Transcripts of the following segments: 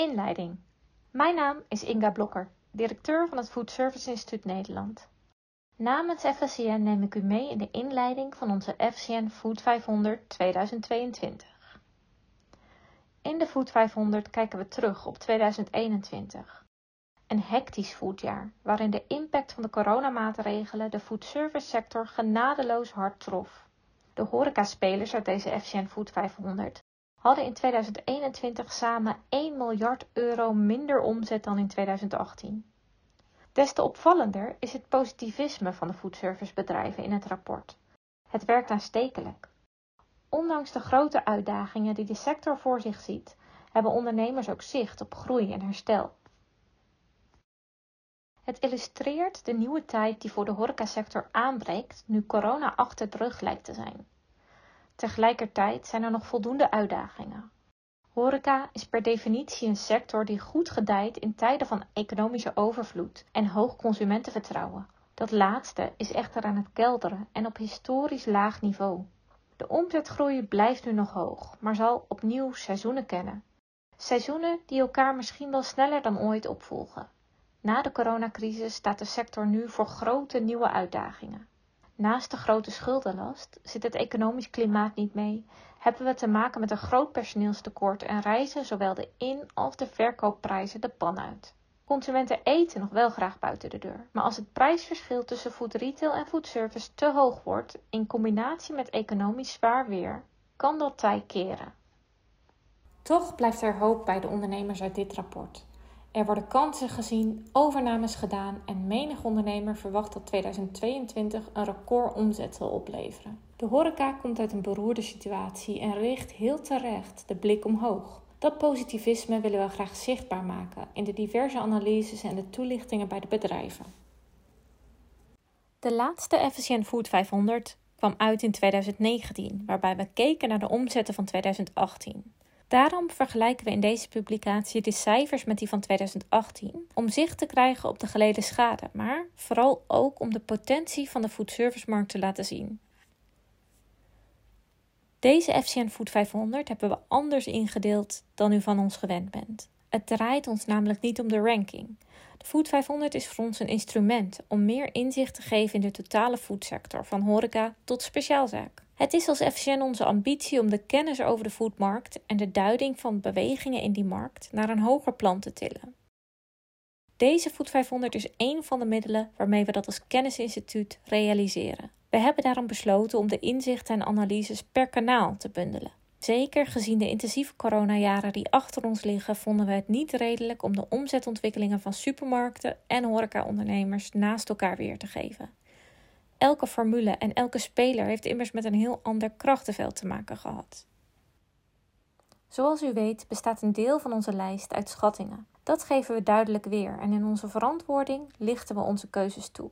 Inleiding. Mijn naam is Inga Blokker, directeur van het Food Service Instituut Nederland. Namens FSCN neem ik u mee in de inleiding van onze FCN Food 500 2022. In de Food 500 kijken we terug op 2021. Een hectisch foodjaar, waarin de impact van de coronamaatregelen de foodservice sector genadeloos hard trof. De horecaspelers uit deze FCN Food 500 hadden in 2021 samen 1 miljard euro minder omzet dan in 2018. Des te opvallender is het positivisme van de foodservicebedrijven in het rapport. Het werkt aanstekelijk. Ondanks de grote uitdagingen die de sector voor zich ziet, hebben ondernemers ook zicht op groei en herstel. Het illustreert de nieuwe tijd die voor de horecasector aanbreekt nu corona achter de rug lijkt te zijn. Tegelijkertijd zijn er nog voldoende uitdagingen. Horeca is per definitie een sector die goed gedijt in tijden van economische overvloed en hoog consumentenvertrouwen. Dat laatste is echter aan het kelderen en op historisch laag niveau. De omzetgroei blijft nu nog hoog, maar zal opnieuw seizoenen kennen. Seizoenen die elkaar misschien wel sneller dan ooit opvolgen. Na de coronacrisis staat de sector nu voor grote nieuwe uitdagingen. Naast de grote schuldenlast zit het economisch klimaat niet mee, hebben we te maken met een groot personeelstekort en reizen zowel de in- als de verkoopprijzen de pan uit. Consumenten eten nog wel graag buiten de deur, maar als het prijsverschil tussen food retail en food service te hoog wordt, in combinatie met economisch zwaar weer, kan dat tij keren. Toch blijft er hoop bij de ondernemers uit dit rapport. Er worden kansen gezien, overnames gedaan en menig ondernemer verwacht dat 2022 een record omzet zal opleveren. De horeca komt uit een beroerde situatie en richt heel terecht de blik omhoog. Dat positivisme willen we graag zichtbaar maken in de diverse analyses en de toelichtingen bij de bedrijven. De laatste FSN Food 500 kwam uit in 2019, waarbij we keken naar de omzetten van 2018. Daarom vergelijken we in deze publicatie de cijfers met die van 2018 om zicht te krijgen op de geleden schade, maar vooral ook om de potentie van de foodservicemarkt te laten zien. Deze FCN Food 500 hebben we anders ingedeeld dan u van ons gewend bent. Het draait ons namelijk niet om de ranking. De Food 500 is voor ons een instrument om meer inzicht te geven in de totale foodsector, van horeca tot speciaalzaak. Het is als FCN onze ambitie om de kennis over de foodmarkt en de duiding van bewegingen in die markt naar een hoger plan te tillen. Deze Food 500 is één van de middelen waarmee we dat als kennisinstituut realiseren. We hebben daarom besloten om de inzichten en analyses per kanaal te bundelen. Zeker gezien de intensieve coronajaren die achter ons liggen, vonden we het niet redelijk om de omzetontwikkelingen van supermarkten en horecaondernemers naast elkaar weer te geven. Elke formule en elke speler heeft immers met een heel ander krachtenveld te maken gehad. Zoals u weet bestaat een deel van onze lijst uit schattingen. Dat geven we duidelijk weer en in onze verantwoording lichten we onze keuzes toe.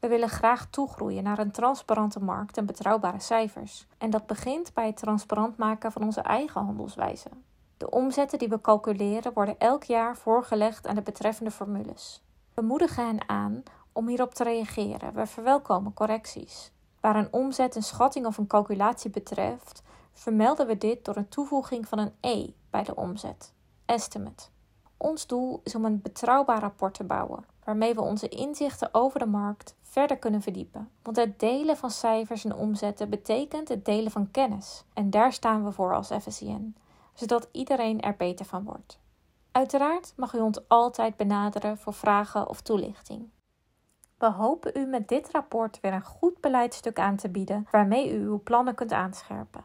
We willen graag toegroeien naar een transparante markt en betrouwbare cijfers. En dat begint bij het transparant maken van onze eigen handelswijze. De omzetten die we calculeren worden elk jaar voorgelegd aan de betreffende formules. We moedigen hen aan om hierop te reageren. We verwelkomen correcties. Waar een omzet een schatting of een calculatie betreft, vermelden we dit door een toevoeging van een E bij de omzet. Estimate. Ons doel is om een betrouwbaar rapport te bouwen, waarmee we onze inzichten over de markt verder kunnen verdiepen. Want het delen van cijfers en omzetten betekent het delen van kennis. En daar staan we voor als FSCN, zodat iedereen er beter van wordt. Uiteraard mag u ons altijd benaderen voor vragen of toelichting. We hopen u met dit rapport weer een goed beleidstuk aan te bieden waarmee u uw plannen kunt aanscherpen.